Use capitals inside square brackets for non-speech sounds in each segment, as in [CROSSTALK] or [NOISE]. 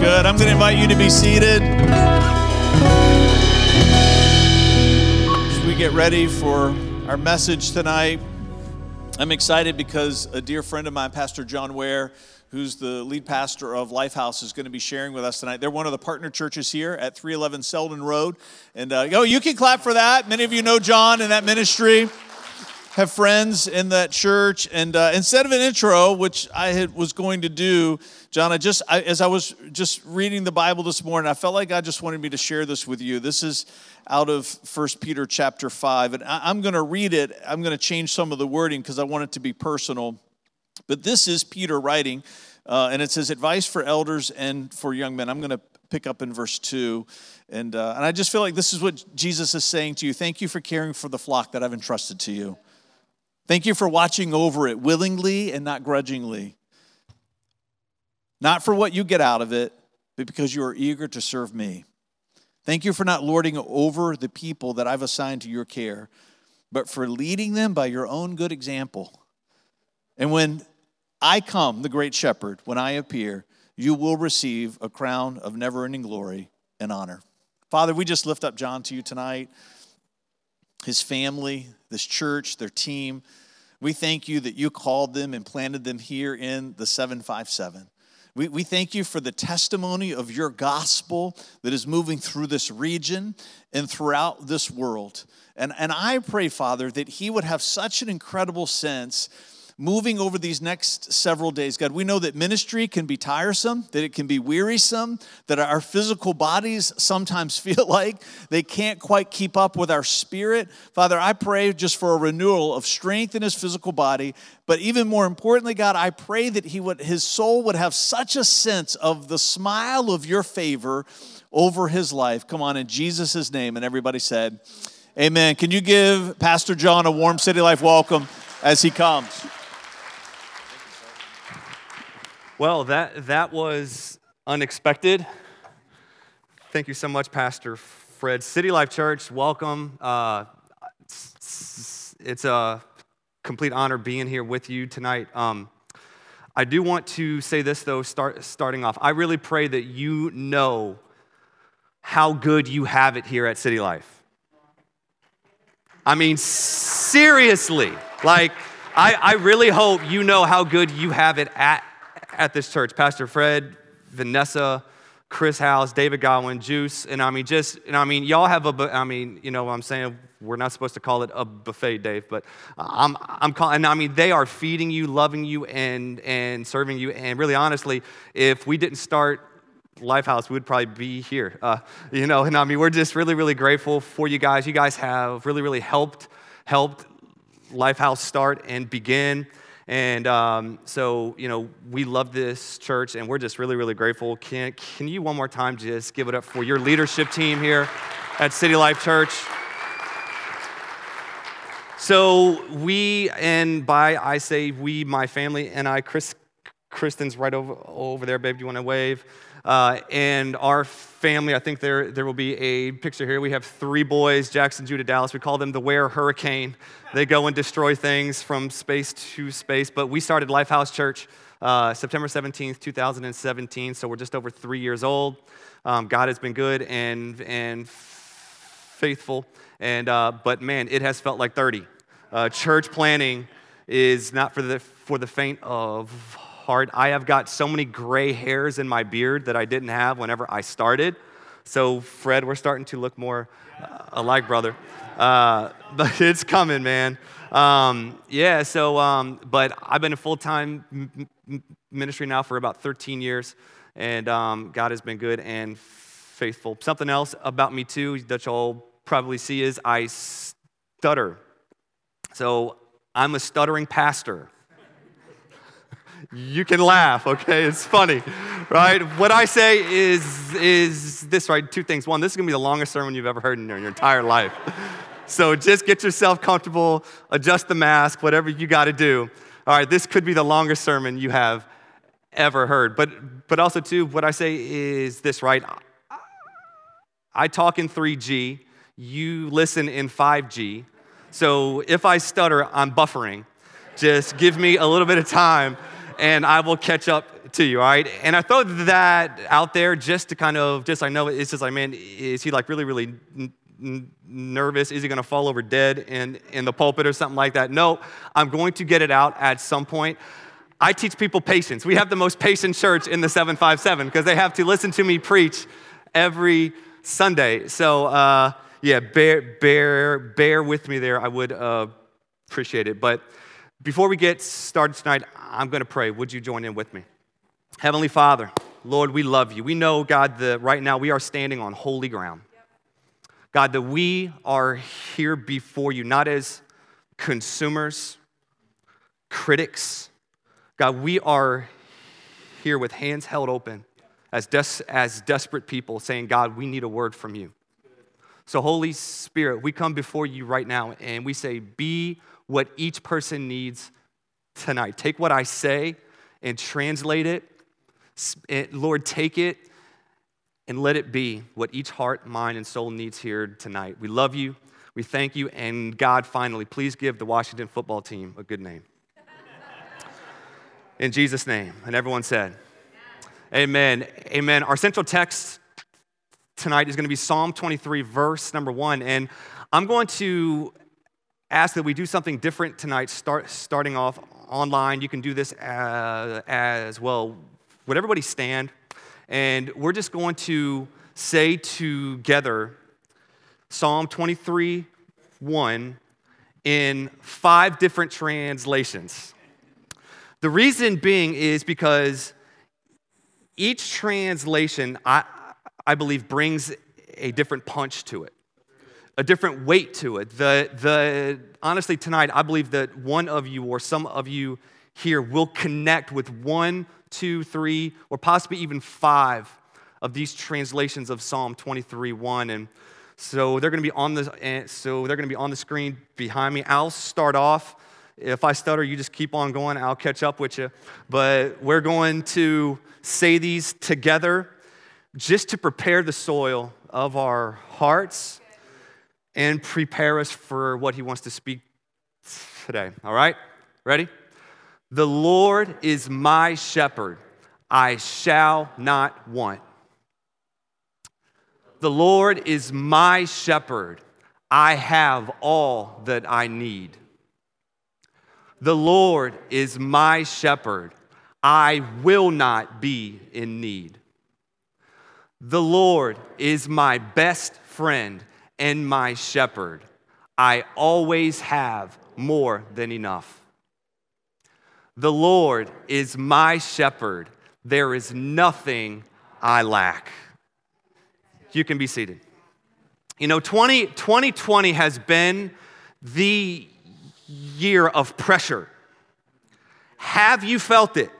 good. I'm going to invite you to be seated. As we get ready for our message tonight, I'm excited because a dear friend of mine, Pastor John Ware, who's the lead pastor of Lifehouse, is going to be sharing with us tonight. They're one of the partner churches here at 311 Selden Road. And uh, oh, you can clap for that. Many of you know John and that ministry have friends in that church. And uh, instead of an intro, which I had, was going to do, John, I just, I, as I was just reading the Bible this morning, I felt like God just wanted me to share this with you. This is out of First Peter chapter 5. And I, I'm going to read it. I'm going to change some of the wording because I want it to be personal. But this is Peter writing, uh, and it says, Advice for elders and for young men. I'm going to pick up in verse 2. And, uh, and I just feel like this is what Jesus is saying to you. Thank you for caring for the flock that I've entrusted to you. Thank you for watching over it willingly and not grudgingly. Not for what you get out of it, but because you are eager to serve me. Thank you for not lording over the people that I've assigned to your care, but for leading them by your own good example. And when I come, the great shepherd, when I appear, you will receive a crown of never ending glory and honor. Father, we just lift up John to you tonight, his family, this church, their team. We thank you that you called them and planted them here in the 757. We, we thank you for the testimony of your gospel that is moving through this region and throughout this world. And, and I pray, Father, that he would have such an incredible sense moving over these next several days. God, we know that ministry can be tiresome, that it can be wearisome, that our physical bodies sometimes [LAUGHS] feel like they can't quite keep up with our spirit. Father, I pray just for a renewal of strength in his physical body, but even more importantly, God, I pray that he would his soul would have such a sense of the smile of your favor over his life. Come on in Jesus' name and everybody said, Amen. Can you give Pastor John a warm City Life welcome as he comes? Well, that, that was unexpected. Thank you so much, Pastor Fred. City Life Church, welcome. Uh, it's a complete honor being here with you tonight. Um, I do want to say this, though, start, starting off. I really pray that you know how good you have it here at City Life. I mean, seriously. Like, I, I really hope you know how good you have it at at this church Pastor Fred, Vanessa, Chris House, David Godwin, Juice, and I mean, just, and I mean, y'all have a, I mean, you know what I'm saying? We're not supposed to call it a buffet, Dave, but I'm, I'm calling, and I mean, they are feeding you, loving you, and, and serving you. And really, honestly, if we didn't start Lifehouse, we would probably be here. Uh, you know, and I mean, we're just really, really grateful for you guys. You guys have really, really helped, helped Lifehouse start and begin. And um, so, you know, we love this church and we're just really, really grateful. Can, can you one more time just give it up for your leadership team here at City Life Church? So, we, and by I say we, my family and I, Chris, Kristen's right over, over there, babe. Do you want to wave? Uh, and our family, I think there, there will be a picture here. We have three boys Jackson, Judah, Dallas. We call them the Ware Hurricane. They go and destroy things from space to space. But we started Lifehouse Church uh, September 17th, 2017. So we're just over three years old. Um, God has been good and, and faithful. And, uh, but man, it has felt like 30. Uh, church planning is not for the, for the faint of I have got so many gray hairs in my beard that I didn't have whenever I started. So, Fred, we're starting to look more uh, alike, brother. Uh, [LAUGHS] but it's coming, man. Um, yeah, so, um, but I've been in full time ministry now for about 13 years, and um, God has been good and faithful. Something else about me, too, that you'll probably see is I stutter. So, I'm a stuttering pastor you can laugh, okay? It's funny, right? What I say is, is this, right? Two things. One, this is gonna be the longest sermon you've ever heard in your, entire life. So just get yourself comfortable, adjust the mask, whatever you gotta do. All right, this could be the longest sermon you have ever heard. But, but also, too, what I say is this, right? I talk in 3G, you listen in 5G. So if I stutter, I'm buffering. Just give me a little bit of time and I will catch up to you, all right? And I throw that out there just to kind of, just I know it's just like, man, is he like really, really n- nervous? Is he to fall over dead in, in the pulpit or something like that? No, I'm going to get it out at some point. I teach people patience. We have the most patient church in the 757 because they have to listen to me preach every Sunday. So, uh, yeah, bear, bear, bear with me there. I would uh, appreciate it. But before we get started tonight, I'm going to pray. Would you join in with me? Heavenly Father, Lord, we love you. We know, God, that right now we are standing on holy ground. God, that we are here before you, not as consumers, critics. God, we are here with hands held open as, des- as desperate people saying, God, we need a word from you. So, Holy Spirit, we come before you right now and we say, Be what each person needs tonight. Take what I say and translate it. Eh, Lord, take it and let it be what each heart, mind, and soul needs here tonight. We love you. We thank you. And God, finally, please give the Washington football team a good name. In Jesus' name. And everyone said, Amen. Amen. Our central text tonight is going to be Psalm 23, verse number one. And I'm going to ask that we do something different tonight, start, starting off online. You can do this uh, as well. Would everybody stand? And we're just going to say together Psalm 23 1 in five different translations. The reason being is because each translation, I, I believe, brings a different punch to it, a different weight to it. The, the, honestly, tonight, I believe that one of you or some of you here will connect with one two, three, or possibly even five of these translations of Psalm 23 1. And so they're going to be on the eh, so they're going to be on the screen behind me. I'll start off. If I stutter, you just keep on going. I'll catch up with you. But we're going to say these together just to prepare the soil of our hearts and prepare us for what he wants to speak today. All right? Ready? The Lord is my shepherd, I shall not want. The Lord is my shepherd, I have all that I need. The Lord is my shepherd, I will not be in need. The Lord is my best friend and my shepherd. I always have more than enough. The Lord is my shepherd. There is nothing I lack. You can be seated. You know, 20, 2020 has been the year of pressure. Have you felt it?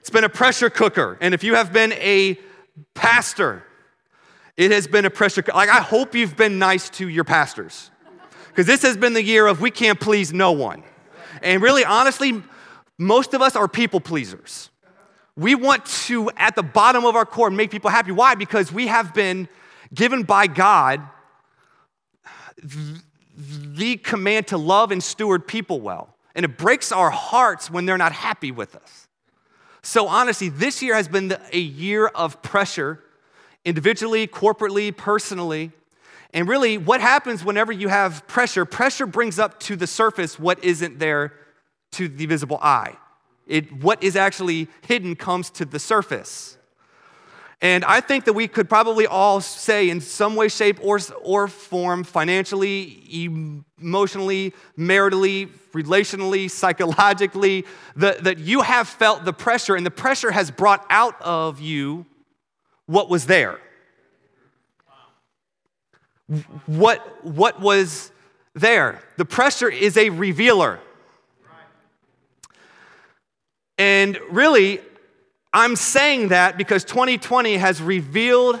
It's been a pressure cooker. And if you have been a pastor, it has been a pressure. Like, I hope you've been nice to your pastors. Because this has been the year of we can't please no one. And really, honestly, most of us are people pleasers. We want to, at the bottom of our core, make people happy. Why? Because we have been given by God the command to love and steward people well. And it breaks our hearts when they're not happy with us. So, honestly, this year has been a year of pressure, individually, corporately, personally. And really, what happens whenever you have pressure? Pressure brings up to the surface what isn't there to the visible eye. It, what is actually hidden comes to the surface. And I think that we could probably all say, in some way, shape, or, or form, financially, emotionally, maritally, relationally, [LAUGHS] psychologically, that, that you have felt the pressure, and the pressure has brought out of you what was there. What, what was there? The pressure is a revealer. And really, I'm saying that because 2020 has revealed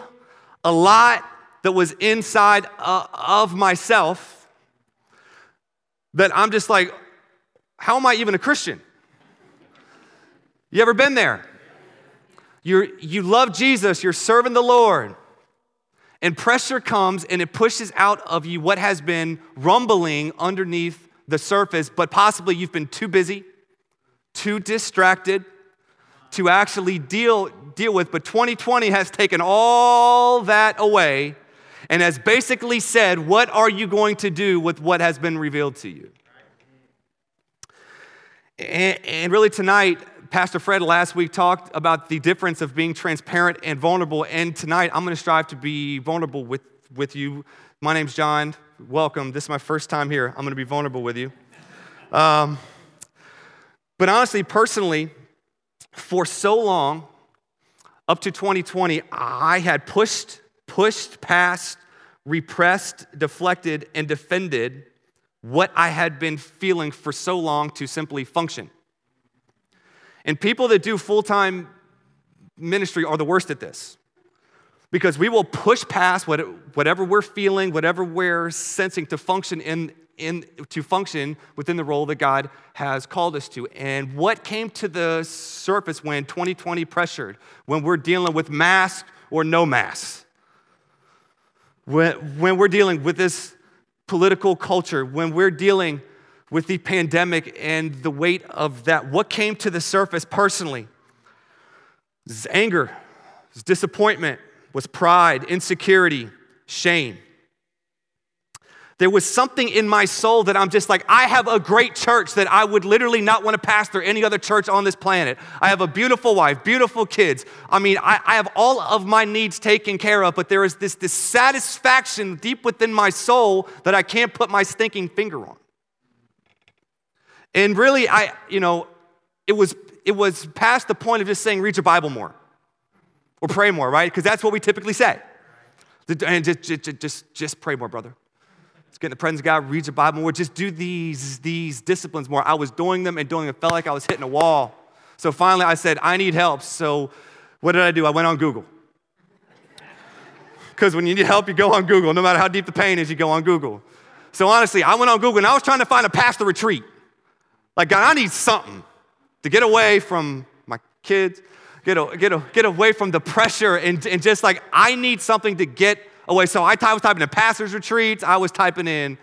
a lot that was inside uh, of myself that I'm just like, how am I even a Christian? You ever been there? you you love Jesus, you're serving the Lord, and pressure comes and it pushes out of you what has been rumbling underneath the surface, but possibly you've been too busy too distracted, to actually deal, deal with. But 2020 has taken all that away and has basically said, What are you going to do with what has been revealed to you? And, and really, tonight, Pastor Fred last week talked about the difference of being transparent and vulnerable. And tonight, I'm going to strive to be vulnerable with, with you. My name's John. Welcome. This is my first time here. I'm going to be vulnerable with you. Um, but honestly, personally, for so long, up to 2020, I had pushed, pushed past, repressed, deflected, and defended what I had been feeling for so long to simply function. And people that do full time ministry are the worst at this because we will push past whatever we're feeling, whatever we're sensing to function in, in, to function within the role that God has called us to. And what came to the surface when 2020 pressured, when we're dealing with mask or no mask, when, when we're dealing with this political culture, when we're dealing with the pandemic and the weight of that, what came to the surface personally? was anger, was disappointment, was pride, insecurity, shame. There was something in my soul that I'm just like, I have a great church that I would literally not want to pastor any other church on this planet. I have a beautiful wife, beautiful kids. I mean, I, I have all of my needs taken care of, but there is this dissatisfaction deep within my soul that I can't put my stinking finger on. And really, I, you know, it was, it was past the point of just saying, read your Bible more or pray more, right? Because that's what we typically say. And just, just, just, just pray more, brother get in the presence of God, read your Bible more, just do these, these disciplines more. I was doing them and doing them. It felt like I was hitting a wall. So finally I said, I need help. So what did I do? I went on Google. Because when you need help, you go on Google. No matter how deep the pain is, you go on Google. So honestly, I went on Google and I was trying to find a pastor retreat. Like, God, I need something to get away from my kids, get, a, get, a, get away from the pressure, and, and just like, I need something to get away. So I was typing in pastor's retreats. I was typing in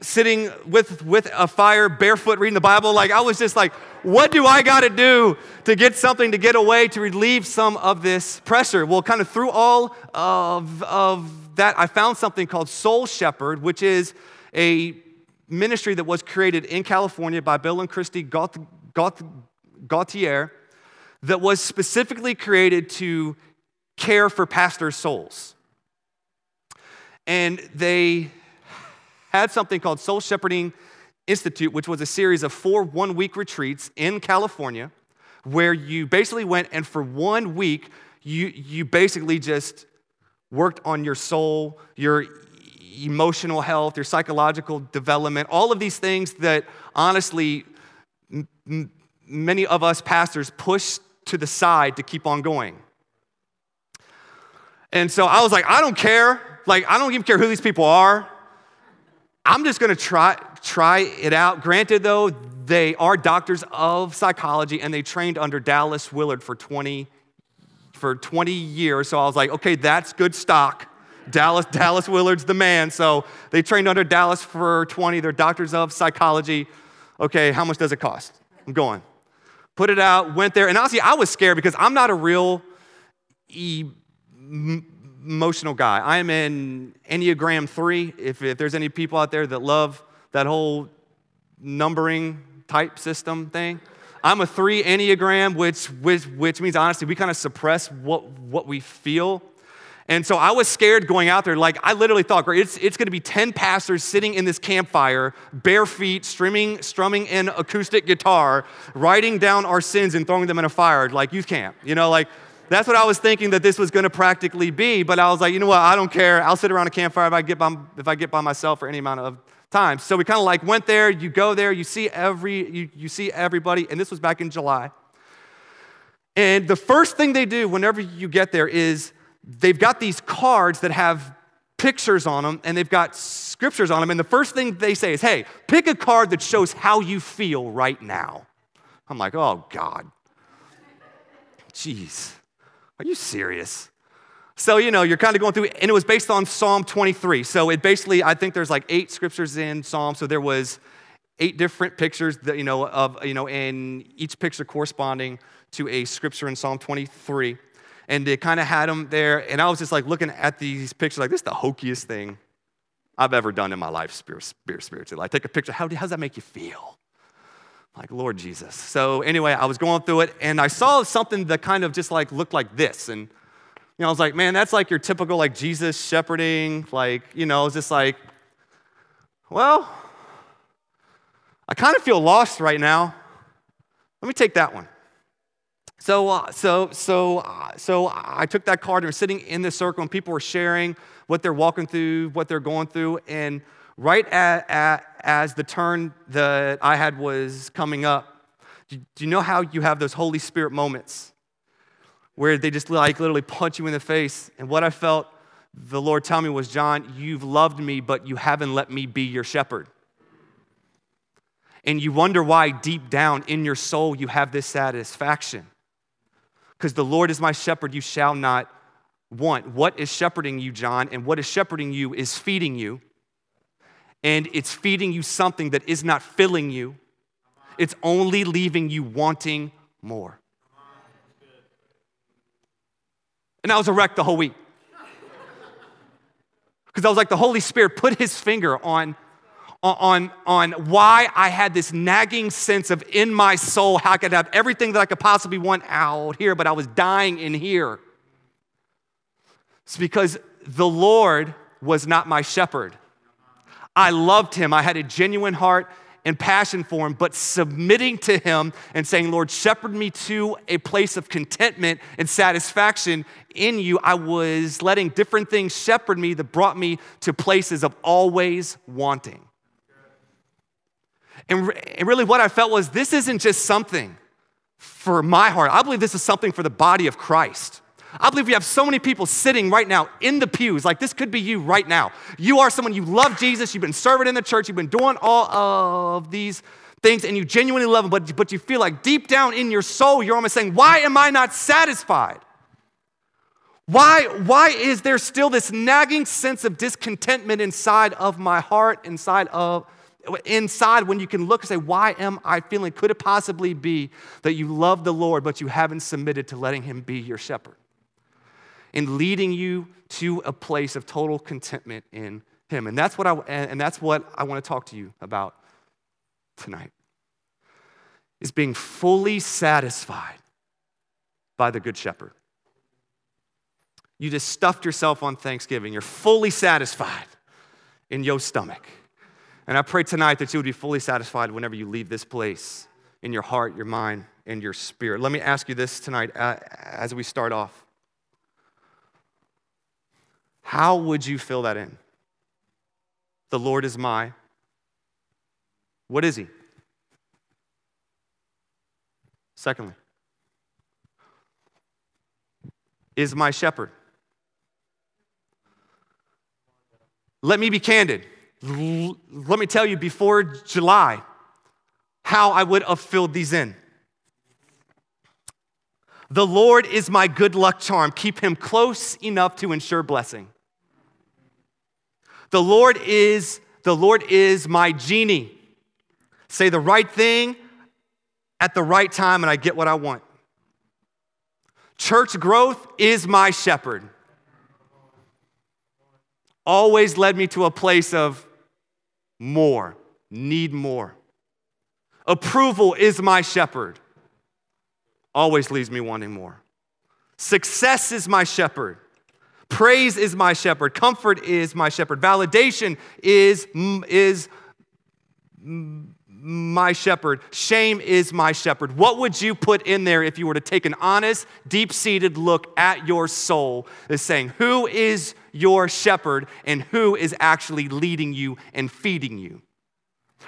sitting with, with a fire, barefoot, reading the Bible. Like, I was just like, what do I got to do to get something to get away to relieve some of this pressure? Well, kind of through all of, of that, I found something called Soul Shepherd, which is a ministry that was created in California by Bill and Kristi Gaultiere that was specifically created to care for pastors' souls. And they had something called Soul Shepherding Institute, which was a series of four one week retreats in California where you basically went and for one week, you, you basically just worked on your soul, your emotional health, your psychological development, all of these things that honestly m- many of us pastors push to the side to keep on going. And so I was like, I don't care. Like, I don't even care who these people are. I'm just gonna try, try it out. Granted, though, they are doctors of psychology and they trained under Dallas Willard for 20, for 20 years. So I was like, okay, that's good stock. Dallas, [LAUGHS] Dallas Willard's the man. So they trained under Dallas for 20. They're doctors of psychology. Okay, how much does it cost? I'm going. Put it out, went there. And honestly, I was scared because I'm not a real e- emotional guy. I am in Enneagram 3. If, if there's any people out there that love that whole numbering type system thing, I'm a 3 Enneagram, which, which, which means honestly, we kind of suppress what, what we feel. And so I was scared going out there. Like, I literally thought, great, it's, it's going to be 10 pastors sitting in this campfire, bare feet, strumming, strumming an acoustic guitar, writing down our sins and throwing them in a fire, like youth camp. You know, like, that's what I was thinking that this was going to practically be. But I was like, you know what? I don't care. I'll sit around a campfire if I get by, if I get by myself for any amount of time. So we kind of like went there. You go there. You see every you, you see everybody. And this was back in July. And the first thing they do whenever you get there is they've got these cards that have pictures on them and they've got scriptures on them. And the first thing they say is, hey, pick a card that shows how you feel right now. I'm like, oh, God. Jeez. Are you serious? So, you know, you're kind of going through, and it was based on Psalm 23. So it basically, I think there's like eight scriptures in Psalm. So there was eight different pictures that, you know, of, you know, and each picture corresponding to a scripture in Psalm 23. And they kind of had them there. And I was just like looking at these pictures, like, this is the hokiest thing I've ever done in my life, spirit, spirit, spiritually. Like, take a picture. How, how does that make you feel? Like, Lord Jesus. So, anyway, I was going through it and I saw something that kind of just like looked like this. And, you know, I was like, man, that's like your typical like Jesus shepherding. Like, you know, it's just like, well, I kind of feel lost right now. Let me take that one. So, uh, so, so, uh, so I took that card and we're sitting in the circle, and people were sharing what they're walking through, what they're going through, and right at, at, as the turn that I had was coming up, do, do you know how you have those Holy Spirit moments where they just like literally punch you in the face? And what I felt the Lord tell me was, John, you've loved me, but you haven't let me be your shepherd. And you wonder why deep down in your soul you have this satisfaction. Because the Lord is my shepherd, you shall not want. What is shepherding you, John? And what is shepherding you is feeding you. And it's feeding you something that is not filling you, it's only leaving you wanting more. And I was a wreck the whole week. Because I was like, the Holy Spirit put his finger on, on, on why I had this nagging sense of in my soul how I could have everything that I could possibly want out here, but I was dying in here. It's because the Lord was not my shepherd. I loved him. I had a genuine heart and passion for him, but submitting to him and saying, Lord, shepherd me to a place of contentment and satisfaction in you, I was letting different things shepherd me that brought me to places of always wanting. And, and really, what I felt was this isn't just something for my heart, I believe this is something for the body of Christ. I believe we have so many people sitting right now in the pews, like this could be you right now. You are someone, you love Jesus, you've been serving in the church, you've been doing all of these things, and you genuinely love Him, but, but you feel like deep down in your soul, you're almost saying, Why am I not satisfied? Why, why is there still this nagging sense of discontentment inside of my heart, inside of inside when you can look and say, Why am I feeling? Could it possibly be that you love the Lord, but you haven't submitted to letting Him be your shepherd? And leading you to a place of total contentment in Him. And that's what I, and that's what I want to talk to you about tonight. Is being fully satisfied by the Good Shepherd. You just stuffed yourself on Thanksgiving. You're fully satisfied in your stomach. And I pray tonight that you would be fully satisfied whenever you leave this place in your heart, your mind, and your spirit. Let me ask you this tonight uh, as we start off. How would you fill that in? The Lord is my. What is He? Secondly, is my shepherd. Let me be candid. Let me tell you before July how I would have filled these in. The Lord is my good luck charm. Keep him close enough to ensure blessing. The Lord is the Lord is my genie. Say the right thing at the right time and I get what I want. Church growth is my shepherd. Always led me to a place of more, need more. Approval is my shepherd. Always leaves me wanting more. Success is my shepherd. Praise is my shepherd. Comfort is my shepherd. Validation is, is my shepherd. Shame is my shepherd. What would you put in there if you were to take an honest, deep seated look at your soul that's saying, Who is your shepherd and who is actually leading you and feeding you?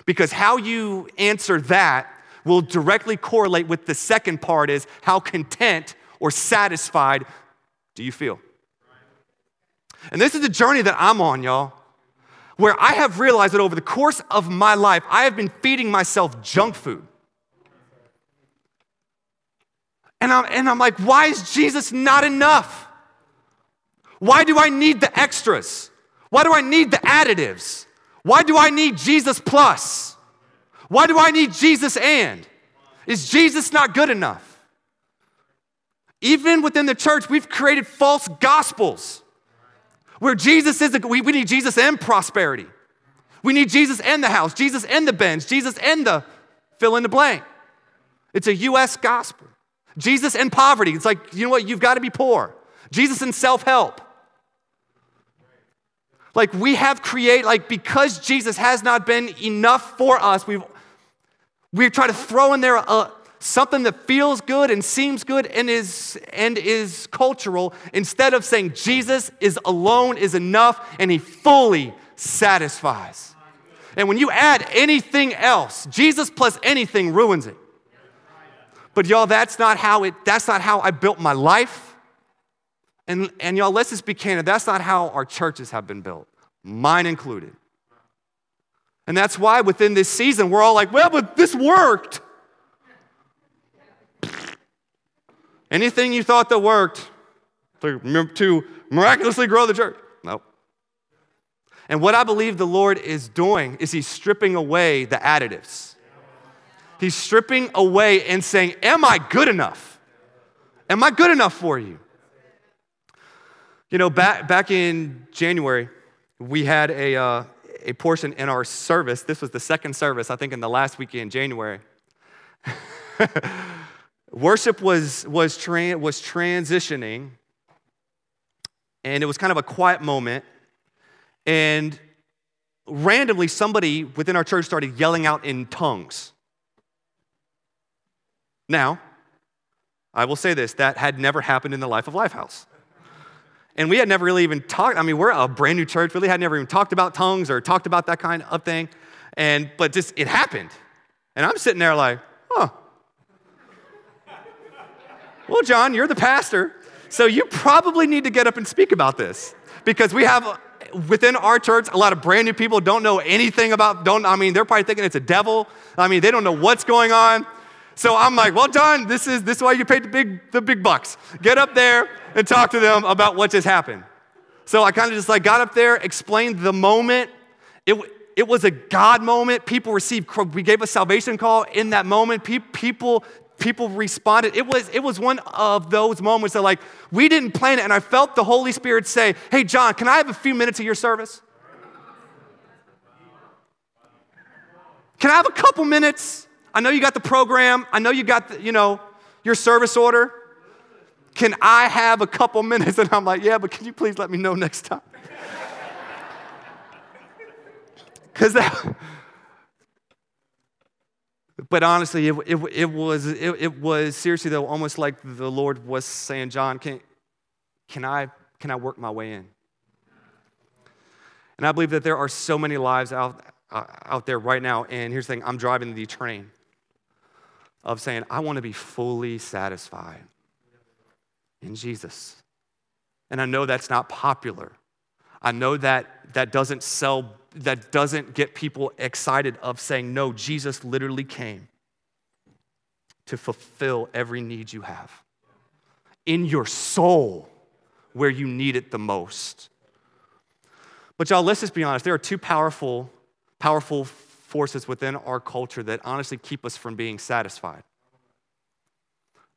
Because how you answer that will directly correlate with the second part is how content or satisfied do you feel? And this is the journey that I'm on, y'all, where I have realized that over the course of my life, I have been feeding myself junk food. And I'm, and I'm like, why is Jesus not enough? Why do I need the extras? Why do I need the additives? Why do I need Jesus plus? Why do I need Jesus and? Is Jesus not good enough? Even within the church, we've created false gospels where Jesus is, we, we need Jesus and prosperity. We need Jesus and the house, Jesus and the bench, Jesus and the fill in the blank. It's a US gospel. Jesus and poverty. It's like, you know what? You've got to be poor. Jesus and self help. Like we have created, like because Jesus has not been enough for us, we've we try to throw in there a, something that feels good and seems good and is and is cultural instead of saying Jesus is alone is enough and he fully satisfies. And when you add anything else, Jesus plus anything ruins it. But y'all, that's not how it that's not how I built my life. And and y'all, let's just be candid, that's not how our churches have been built, mine included. And that's why within this season, we're all like, well, but this worked. Anything you thought that worked to, to miraculously grow the church? Nope. And what I believe the Lord is doing is He's stripping away the additives. He's stripping away and saying, Am I good enough? Am I good enough for you? You know, back, back in January, we had a, uh, a portion in our service. This was the second service, I think, in the last week in January. [LAUGHS] Worship was, was, tra- was transitioning, and it was kind of a quiet moment. And randomly, somebody within our church started yelling out in tongues. Now, I will say this that had never happened in the life of Lifehouse. And we had never really even talked, I mean, we're a brand new church, really had never even talked about tongues or talked about that kind of thing. And, but just, it happened. And I'm sitting there like, huh, well, John, you're the pastor, so you probably need to get up and speak about this because we have within our church a lot of brand new people don't know anything about don't I mean they're probably thinking it's a devil. I mean, they don't know what's going on. So I'm like, well, John, this is this is why you paid the big the big bucks. Get up there and talk to them about what just happened. So I kind of just like got up there, explained the moment. It, it was a God moment. People received, we gave a salvation call in that moment. People people responded. It was, it was one of those moments that, like, we didn't plan it, and I felt the Holy Spirit say, Hey, John, can I have a few minutes of your service? Can I have a couple minutes? I know you got the program. I know you got, the, you know, your service order. Can I have a couple [LAUGHS] minutes? And I'm like, yeah, but can you please let me know next time? [LAUGHS] Because that, [LAUGHS] but honestly, it, it, it was, it, it, was seriously, though, almost like the Lord was saying, John, can, can, I, can I work my way in? And I believe that there are so many lives out, uh, out there right now. And here's the thing I'm driving the train of saying, I want to be fully satisfied in Jesus. And I know that's not popular. I know that that doesn't sell that doesn't get people excited of saying, no, Jesus literally came to fulfill every need you have in your soul where you need it the most. But y'all, let's just be honest. There are two powerful, powerful forces within our culture that honestly keep us from being satisfied.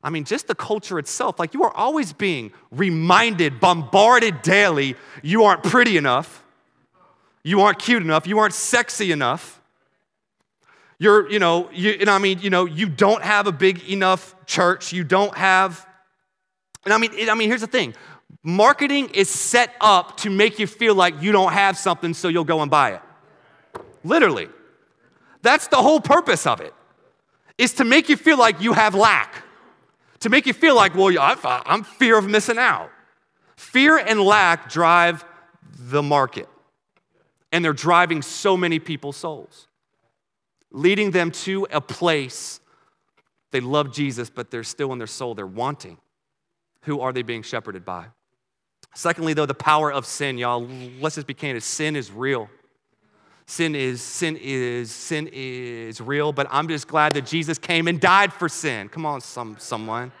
I mean, just the culture itself, like you are always being reminded, bombarded daily, you aren't pretty enough you aren't cute enough. You aren't sexy enough. You're, you know, you, and I mean, you know, you don't have a big enough church. You don't have, and I mean, it, I mean, here's the thing. Marketing is set up to make you feel like you don't have something, so you'll go and buy it. Literally. That's the whole purpose of it, is to make you feel like you have lack. To make you feel like, well, I'm fear of missing out. Fear and lack drive the market and they're driving so many people's souls, leading them to a place they love Jesus, but they're still in their soul, they're wanting. Who are they being shepherded by? Secondly, though, the power of sin, y'all, let's just be candid. Sin is real. Sin is, sin is, sin is real, but I'm just glad that Jesus came and died for sin. Come on, some, someone.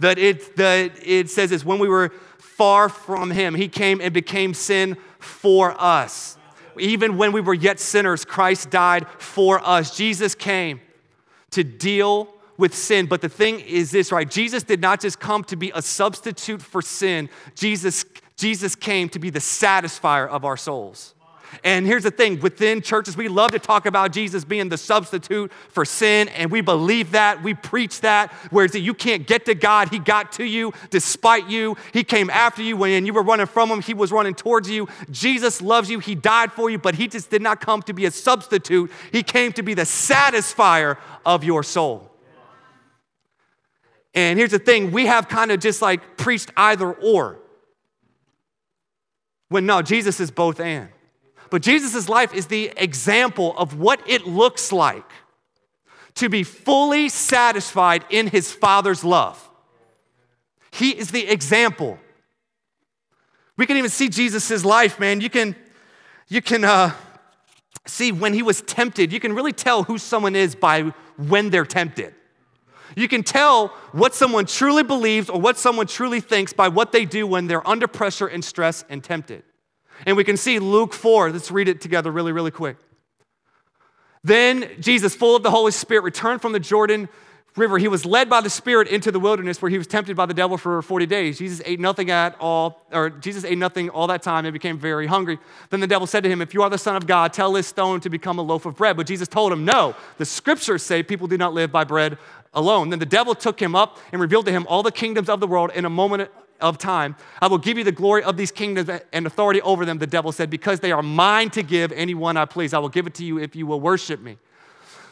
That it, that it says is when we were far from him, he came and became sin for us even when we were yet sinners, Christ died for us. Jesus came to deal with sin. But the thing is this, right? Jesus did not just come to be a substitute for sin, Jesus, Jesus came to be the satisfier of our souls. And here's the thing within churches, we love to talk about Jesus being the substitute for sin, and we believe that. We preach that. Whereas you can't get to God, He got to you despite you. He came after you when you were running from Him, He was running towards you. Jesus loves you, He died for you, but He just did not come to be a substitute. He came to be the satisfier of your soul. And here's the thing we have kind of just like preached either or. When no, Jesus is both and. But Jesus' life is the example of what it looks like to be fully satisfied in his Father's love. He is the example. We can even see Jesus' life, man. You can, you can uh, see when he was tempted, you can really tell who someone is by when they're tempted. You can tell what someone truly believes or what someone truly thinks by what they do when they're under pressure and stress and tempted. And we can see Luke 4. Let's read it together really, really quick. Then Jesus, full of the Holy Spirit, returned from the Jordan River. He was led by the Spirit into the wilderness where he was tempted by the devil for 40 days. Jesus ate nothing at all, or Jesus ate nothing all that time and became very hungry. Then the devil said to him, If you are the Son of God, tell this stone to become a loaf of bread. But Jesus told him, No, the scriptures say people do not live by bread alone. Then the devil took him up and revealed to him all the kingdoms of the world in a moment of time. I will give you the glory of these kingdoms and authority over them, the devil said, because they are mine to give anyone I please. I will give it to you if you will worship me.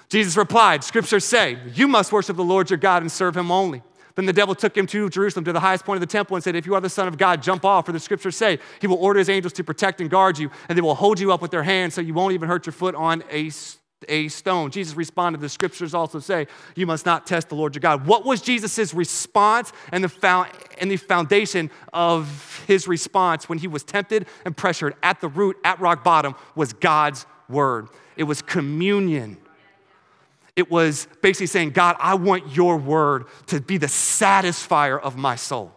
Jesus replied, Scriptures say, You must worship the Lord your God and serve him only. Then the devil took him to Jerusalem, to the highest point of the temple, and said, If you are the Son of God, jump off. For the scriptures say, He will order His angels to protect and guard you, and they will hold you up with their hands so you won't even hurt your foot on a a stone. Jesus responded, the scriptures also say, you must not test the Lord your God. What was Jesus' response and the, and the foundation of his response when he was tempted and pressured at the root, at rock bottom, was God's word. It was communion. It was basically saying, God, I want your word to be the satisfier of my soul.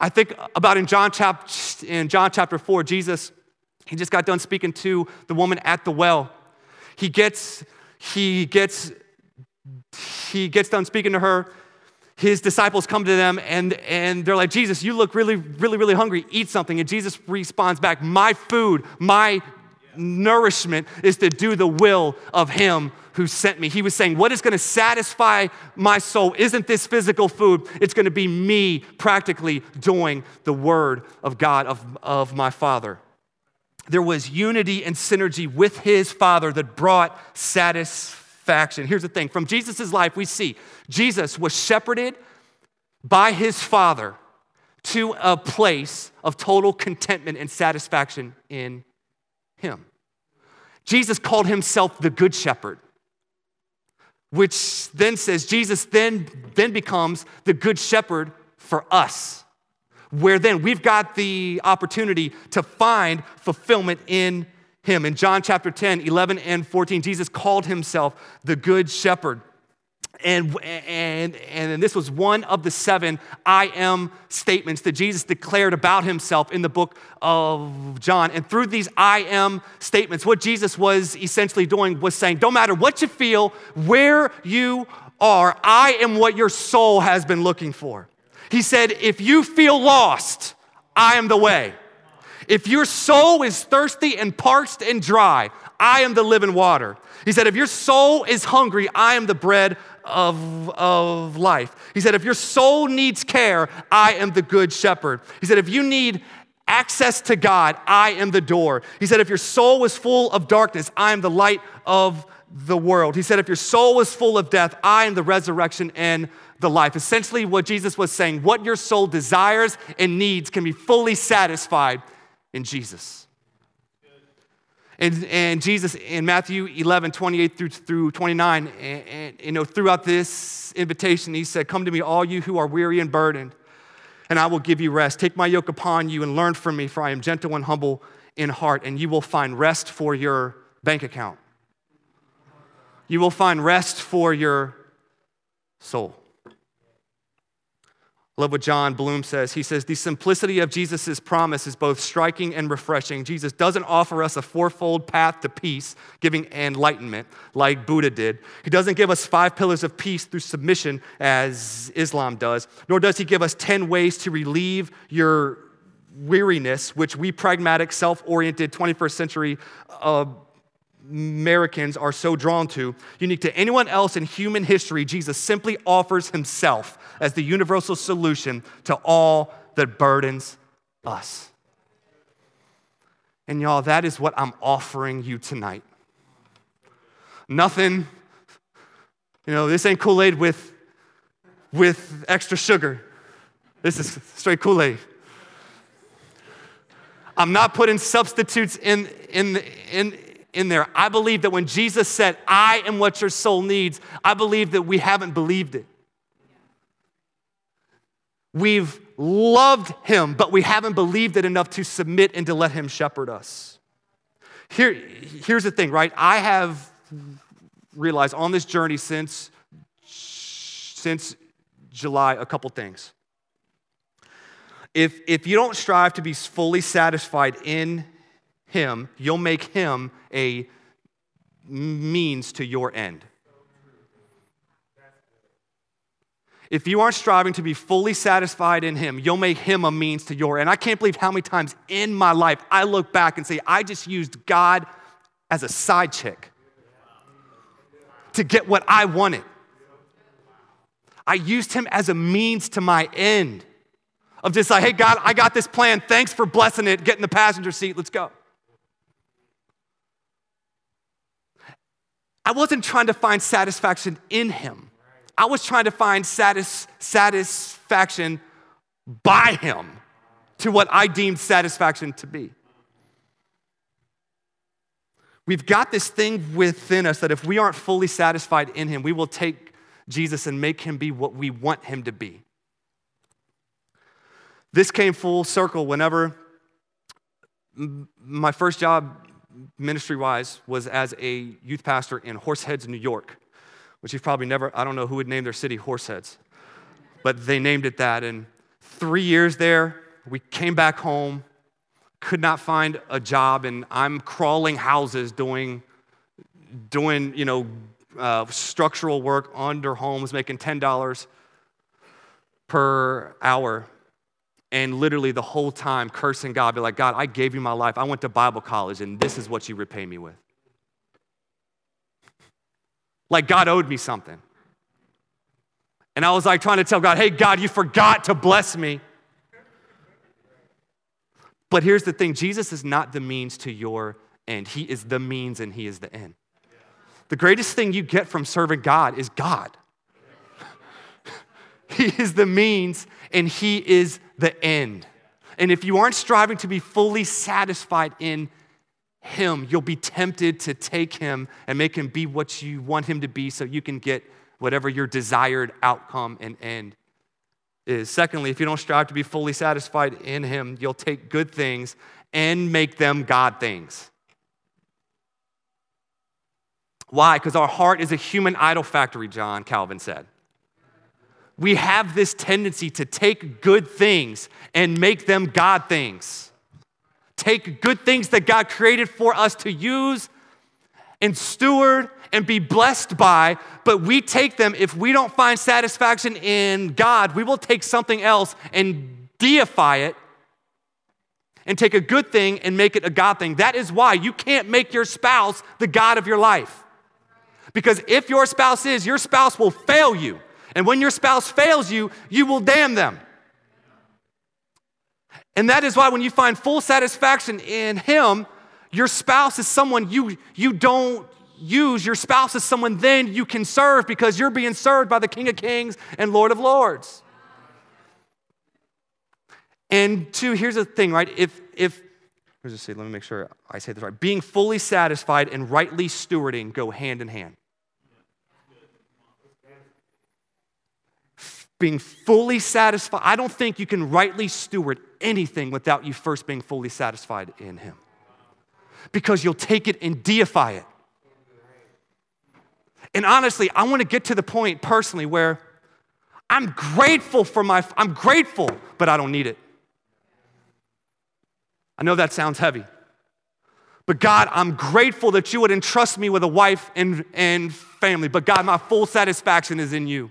I think about in John, chap- in John chapter 4, Jesus, he just got done speaking to the woman at the well he gets, he gets, he gets done speaking to her. His disciples come to them and, and they're like, Jesus, you look really, really, really hungry. Eat something. And Jesus responds back, My food, my nourishment is to do the will of Him who sent me. He was saying, What is going to satisfy my soul isn't this physical food, it's going to be me practically doing the word of God, of, of my Father there was unity and synergy with his father that brought satisfaction. Here's the thing from Jesus' life, we see Jesus was shepherded by his father to a place of total contentment and satisfaction in him. Jesus called himself the good shepherd, which then says Jesus then, then becomes the good shepherd for us where then we've got the opportunity to find fulfillment in him. In John chapter 10, 11 and 14, Jesus called himself the good shepherd. And, and, and this was one of the seven I am statements that Jesus declared about himself in the book of John. And through these I am statements, what Jesus was essentially doing was saying, Don't matter what you feel, where you are, I am what your soul has been looking for. He said, If you feel lost, I am the way. If your soul is thirsty and parched and dry, I am the living water. He said, If your soul is hungry, I am the bread of, of life. He said, If your soul needs care, I am the good shepherd. He said, If you need access to God, I am the door. He said, If your soul is full of darkness, I am the light of the world. He said, If your soul is full of death, I am the resurrection and the life. Essentially, what Jesus was saying, what your soul desires and needs can be fully satisfied in Jesus. And, and Jesus in Matthew 11, 28 through, through 29, and, and, you know, throughout this invitation, he said, Come to me, all you who are weary and burdened, and I will give you rest. Take my yoke upon you and learn from me, for I am gentle and humble in heart, and you will find rest for your bank account. You will find rest for your soul. Love what Jon Bloom says. He says, The simplicity of Jesus' promise is both striking and refreshing. Jesus doesn't offer us a fourfold path to peace, giving enlightenment like Buddha did. He doesn't give us five pillars of peace through submission as Islam does, nor does he give us 10 ways to relieve your weariness, which we pragmatic, self oriented 21st century uh, Americans are so drawn to. Unique to anyone else in human history, Jesus simply offers himself as the universal solution to all that burdens us. And y'all, that is what I'm offering you tonight. Nothing, you know, this ain't Kool Aid with, with extra sugar. This is straight Kool Aid. I'm not putting substitutes in, in, in, in there. I believe that when Jesus said, I am what your soul needs, I believe that we haven't believed it. We've loved him, but we haven't believed it enough to submit and to let him shepherd us. Here, here's the thing, right? I have realized on this journey since, since July a couple things. If, if you don't strive to be fully satisfied in him, you'll make him a means to your end. If you aren't striving to be fully satisfied in Him, you'll make Him a means to your end. I can't believe how many times in my life I look back and say, I just used God as a side chick to get what I wanted. I used Him as a means to my end of just like, hey, God, I got this plan. Thanks for blessing it. Get in the passenger seat. Let's go. I wasn't trying to find satisfaction in him. I was trying to find satis- satisfaction by him to what I deemed satisfaction to be. We've got this thing within us that if we aren't fully satisfied in him, we will take Jesus and make him be what we want him to be. This came full circle whenever my first job ministry wise was as a youth pastor in Horseheads, New York, which you've probably never, I don't know who would name their city Horseheads, but they named it that. And three years there, we came back home, could not find a job, and I'm crawling houses doing, doing you know, uh, structural work under homes, making $10 per hour and literally the whole time cursing God, be like, God, I gave you my life. I went to Bible college, and this is what you repay me with. Like God owed me something. And I was like trying to tell God, hey, God, you forgot to bless me. But here's the thing Jesus is not the means to your end, He is the means and He is the end. The greatest thing you get from serving God is God. [LAUGHS] he is the means and He is the end. And if you aren't striving to be fully satisfied in Him, you'll be tempted to take Him and make Him be what you want Him to be so you can get whatever your desired outcome and end is. Secondly, if you don't strive to be fully satisfied in Him, you'll take good things and make them God things. Why? Because our heart is a human idol factory, John Calvin said we have this tendency to take good things and make them God things. Take good things that God created for us to use and steward and be blessed by, but we take them, if we don't find satisfaction in God, we will take something else and deify it and take a good thing and make it a God thing. That is why you can't make your spouse the God of your life. Because if your spouse is, your spouse will fail you. And when your spouse fails you, you will damn them. And that is why when you find full satisfaction in Him, your spouse is someone you, you don't use. Your spouse is someone then you can serve because you're being served by the King of Kings and Lord of Lords. And two, here's the thing, right? If, if, let me see, let me make sure I say this right. Being fully satisfied and rightly stewarding go hand in hand. Being fully satisfied. I don't think you can rightly steward anything without you first being fully satisfied in Him. Because you'll take it and deify it. And honestly, I want to get to the point personally where I'm grateful for my, I'm grateful, but I don't need it. I know that sounds heavy. But God, I'm grateful that you would entrust me with a wife and, and family. But God, my full satisfaction is in you.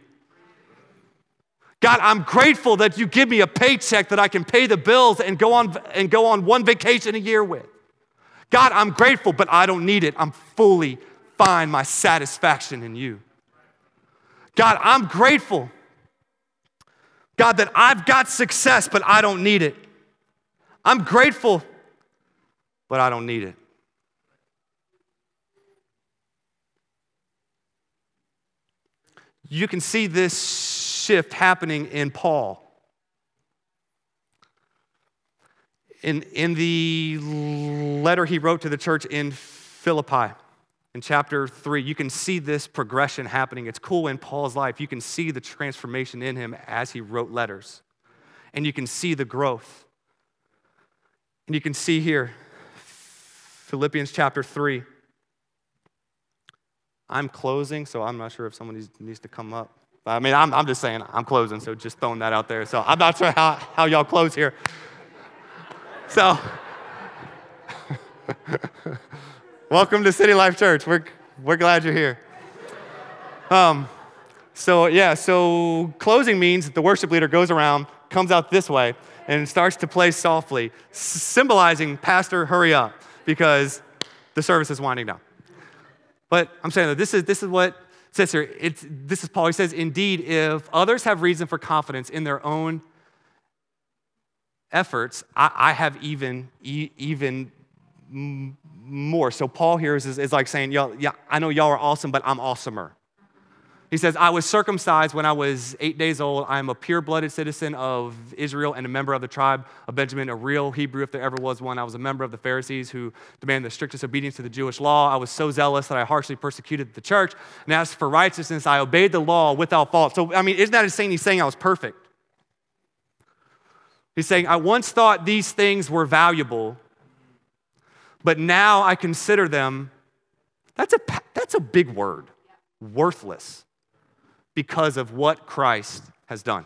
God, I'm grateful that you give me a paycheck that I can pay the bills and go on and go on one vacation a year with. God, I'm grateful, but I don't need it. I'm fully find my satisfaction in you. God, I'm grateful. God, that I've got success, but I don't need it. I'm grateful, but I don't need it. You can see this shift happening in Paul. In, in the letter he wrote to the church in Philippi, in chapter three, you can see this progression happening. It's cool in Paul's life. You can see the transformation in him as he wrote letters, and you can see the growth. And you can see here, Philippians chapter 3. I'm closing, so I'm not sure if someone needs to come up. I mean, I'm, I'm just saying I'm closing, so just throwing that out there. So I'm not sure how, how y'all close here. So. [LAUGHS] Welcome to City Life Church. We're, we're glad you're here. Um, so, yeah, so closing means that the worship leader goes around, comes out this way, and starts to play softly, symbolizing, Pastor, hurry up, because the service is winding down. But I'm saying that this is, this is what says. It's, this is Paul. He says, Indeed, if others have reason for confidence in their own efforts, I, I have even, even more. So Paul here is, is like saying, y'all, yeah, I know y'all are awesome, but I'm awesomer. He says, I was circumcised when I was eight days old. I am a pure blooded citizen of Israel and a member of the tribe of Benjamin, a real Hebrew if there ever was one. I was a member of the Pharisees who demanded the strictest obedience to the Jewish law. I was so zealous that I harshly persecuted the church. And as for righteousness, I obeyed the law without fault. So, I mean, isn't that insane? He's saying I was perfect. He's saying, I once thought these things were valuable, but now I consider them, that's a, that's a big word, worthless, because of what Christ has done.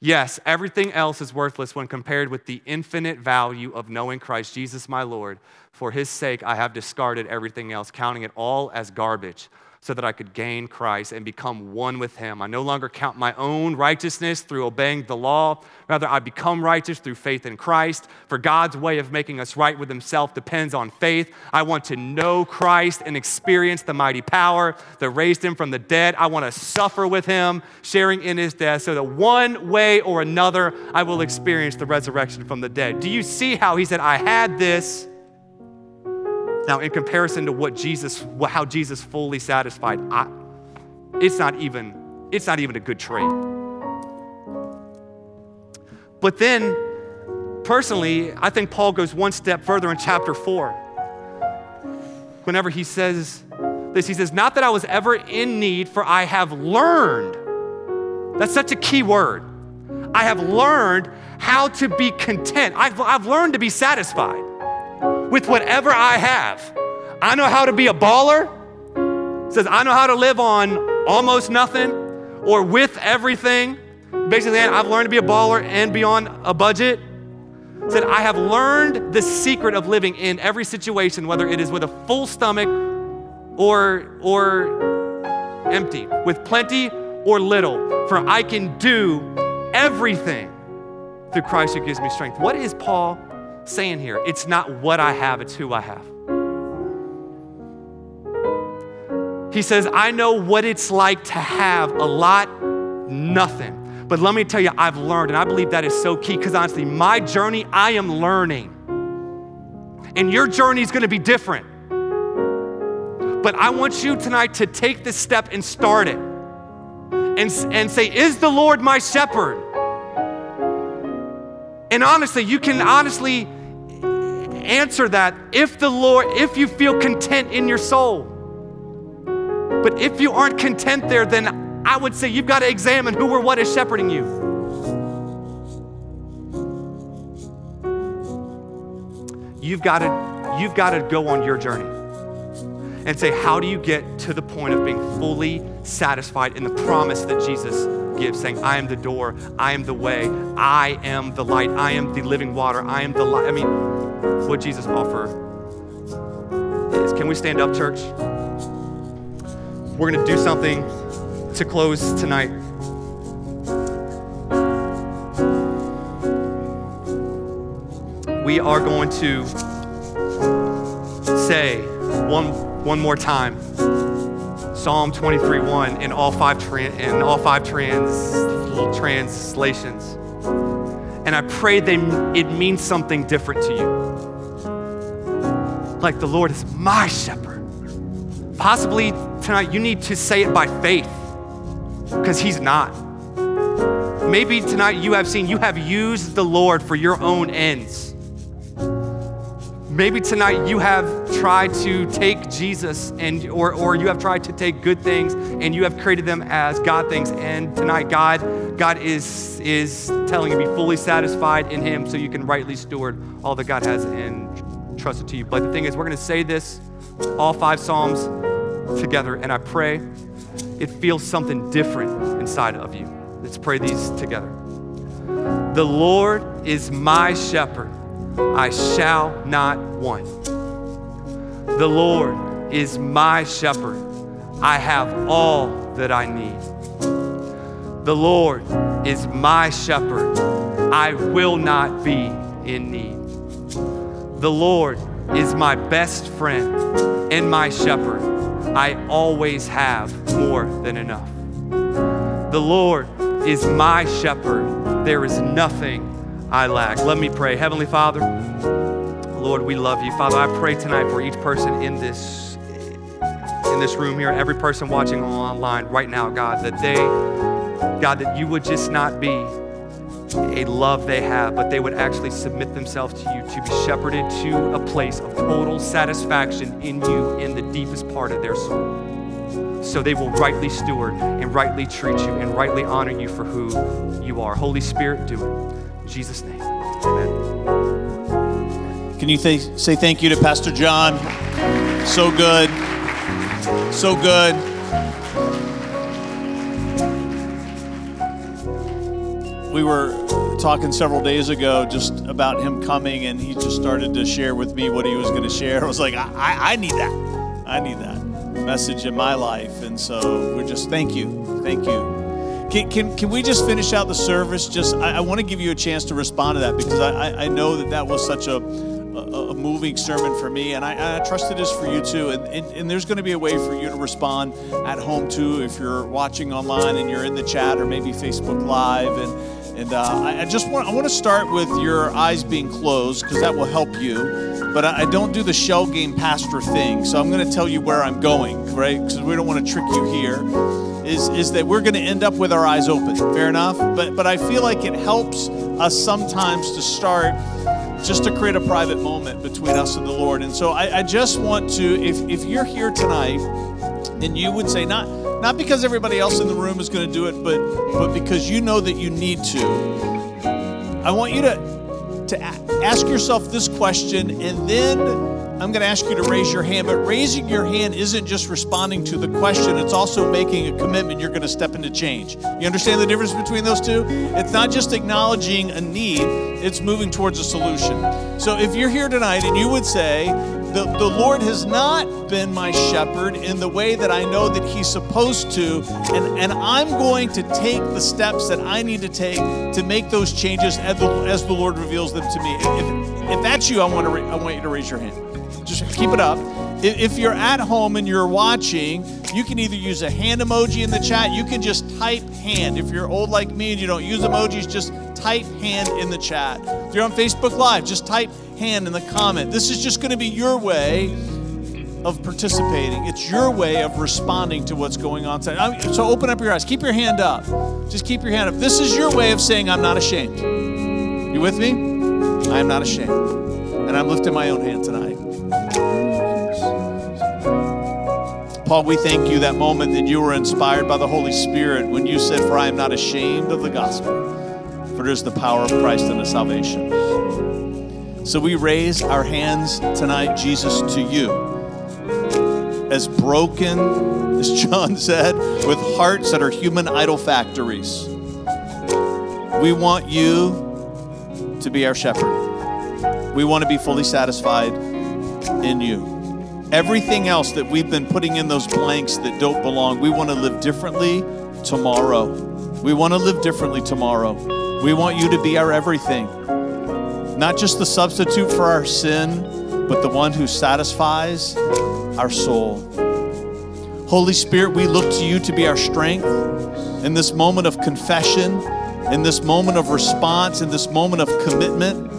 Yes, everything else is worthless when compared with the infinite value of knowing Christ Jesus my Lord. For his sake, I have discarded everything else, counting it all as garbage so that I could gain Christ and become one with Him. I no longer count my own righteousness through obeying the law. Rather, I become righteous through faith in Christ. For God's way of making us right with Himself depends on faith. I want to know Christ and experience the mighty power that raised Him from the dead. I want to suffer with Him, sharing in His death, so that one way or another I will experience the resurrection from the dead. Do you see how He said, I had this? Now, in comparison to what Jesus, how Jesus fully satisfied, I, it's not even, it's not even a good trade. But then, personally, I think Paul goes one step further in chapter four. Whenever he says this, he says, Not that I was ever in need, for I have learned. That's such a key word. I have learned how to be content. I've, I've learned to be satisfied with whatever I have. I know how to be a baller. It says, I know how to live on almost nothing or with everything. Basically, I've learned to be a baller and be on a budget. It said, I have learned the secret of living in every situation, whether it is with a full stomach or, or empty, with plenty or little. For I can do everything through Christ who gives me strength. What is Paul saying here. It's not what I have, it's who I have. He says, I know what it's like to have a lot, nothing. But let me tell you, I've learned, and I believe that is so key because honestly, my journey, I am learning. And your journey is going to be different. But I want you tonight to take this step and start it and, and say, Is the Lord my shepherd? And honestly, you can honestly answer that if the Lord, if you feel content in your soul. But if you aren't content there, then I would say you've got to examine who or what is shepherding you. You've got to, you've got to go on your journey and say, how do you get to the point of being fully satisfied in the promise that Jesus gives, saying, I am the door, I am the way, I am the light, I am the living water, I am the light. I mean, what Jesus offer is. Can we stand up, church? We're going to do something to close tonight. We are going to say one, one more time Psalm 23 1 in all five, tra- in all five trans, translations. And I pray that it means something different to you. Like the Lord is my shepherd. Possibly tonight you need to say it by faith because He's not. Maybe tonight you have seen, you have used the Lord for your own ends. Maybe tonight you have tried to take Jesus and or, or you have tried to take good things and you have created them as God things. And tonight God, God is, is telling you be fully satisfied in Him so you can rightly steward all that God has entrusted to you. But the thing is, we're gonna say this, all five Psalms together, and I pray it feels something different inside of you. Let's pray these together. The Lord is my shepherd. I shall not want. The Lord is my shepherd. I have all that I need. The Lord is my shepherd. I will not be in need. The Lord is my best friend and my shepherd. I always have more than enough. The Lord is my shepherd. There is nothing I lack. Let me pray. Heavenly Father, Lord, we love you. Father, I pray tonight for each person in this in this room here, every person watching online right now, God, that they, God, that you would just not be a love they have, but they would actually submit themselves to you to be shepherded to a place of total satisfaction in you in the deepest part of their soul. So they will rightly steward and rightly treat you and rightly honor you for who you are. Holy Spirit, do it. In Jesus' name, amen. Can you th- say thank you to Pastor John? So good. So good. We were talking several days ago just about him coming, and he just started to share with me what he was going to share. [LAUGHS] I was like, I, I need that. I need that message in my life. And so we're just, thank you. Thank you. Can, can, can we just finish out the service? Just I, I want to give you a chance to respond to that because I, I know that that was such a, a, a moving sermon for me, and I, I, trust it is for you too. And, and, and there's going to be a way for you to respond at home too if you're watching online and you're in the chat or maybe Facebook Live. And and uh, I, just want I want to start with your eyes being closed because that will help you. But I, I don't do the shell game pastor thing, so I'm going to tell you where I'm going, right? Because we don't want to trick you here is, is that we're going to end up with our eyes open. Fair enough? But, but I feel like it helps us sometimes to start just to create a private moment between us and the Lord. And so I, I just want to, if, if you're here tonight and you would say, not, not because everybody else in the room is going to do it, but, but because you know that you need to, I want you to, to ask yourself this question and then I'm going to ask you to raise your hand, but raising your hand isn't just responding to the question, it's also making a commitment you're going to step into change. You understand the difference between those two? It's not just acknowledging a need, it's moving towards a solution. So if you're here tonight and you would say, the, the Lord has not been my shepherd in the way that I know that He's supposed to, and, and I'm going to take the steps that I need to take to make those changes as the, as the Lord reveals them to me. If, if that's you, I want, to, I want you to raise your hand. Just keep it up. If you're at home and you're watching, you can either use a hand emoji in the chat. You can just type hand. If you're old like me and you don't use emojis, just type hand in the chat. If you're on Facebook Live, just type hand in the comment. This is just going to be your way of participating. It's your way of responding to what's going on. So open up your eyes. Keep your hand up. Just keep your hand up. This is your way of saying, I'm not ashamed. You with me? I am not ashamed. And I'm lifting my own hand tonight. Paul, we thank you that moment that you were inspired by the Holy Spirit when you said, For I am not ashamed of the gospel, for it is the power of Christ and unto salvation. So we raise our hands tonight, Jesus, to you. As broken, as John said, with hearts that are human idol factories We want you to be our shepherd. We want to be fully satisfied in you. Everything else that we've been putting in those blanks that don't belong, we want to live differently tomorrow. We want to live differently tomorrow. We want you to be our everything. Not just the substitute for our sin, but the one who satisfies our soul. Holy Spirit, we look to you to be our strength in this moment of confession, in this moment of response, in this moment of commitment.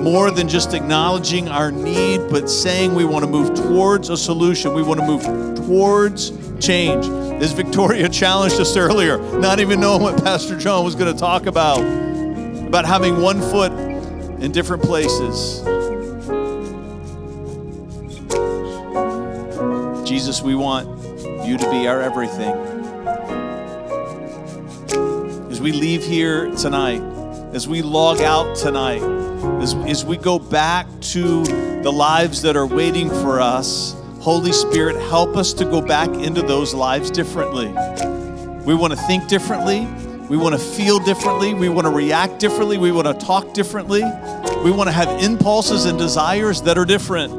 More than just acknowledging our need, but saying we want to move towards a solution. We want to move towards change. As Victoria [LAUGHS] challenged us earlier, not even knowing what Pastor John was going to talk about, about having one foot in different places. Jesus, we want you to be our everything. As we leave here tonight, as we log out tonight, as, as we go back to the lives that are waiting for us, Holy Spirit, help us to go back into those lives differently. We want to think differently. We want to feel differently. We want to react differently. We want to talk differently. We want to have impulses and desires that are different.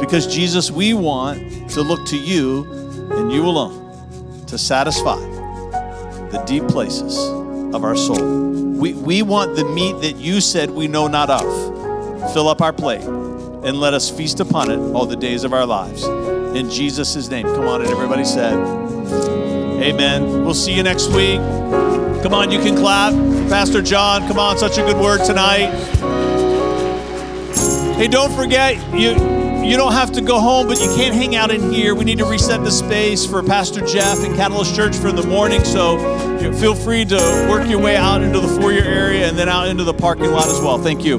Because, Jesus, we want to look to you and you alone to satisfy the deep places of our soul. We, we want the meat that you said we know not of. Fill up our plate and let us feast upon it all the days of our lives. In Jesus' name. Come on, and everybody said, Amen. We'll see you next week. Come on, you can clap. Pastor John, come on, such a good word tonight. Hey, don't forget, you you don't have to go home, but you can't hang out in here. We need to reset the space for Pastor Jeff and Catalyst Church for the morning. So feel free to work your way out into the foyer area and then out into the parking lot as well. Thank you.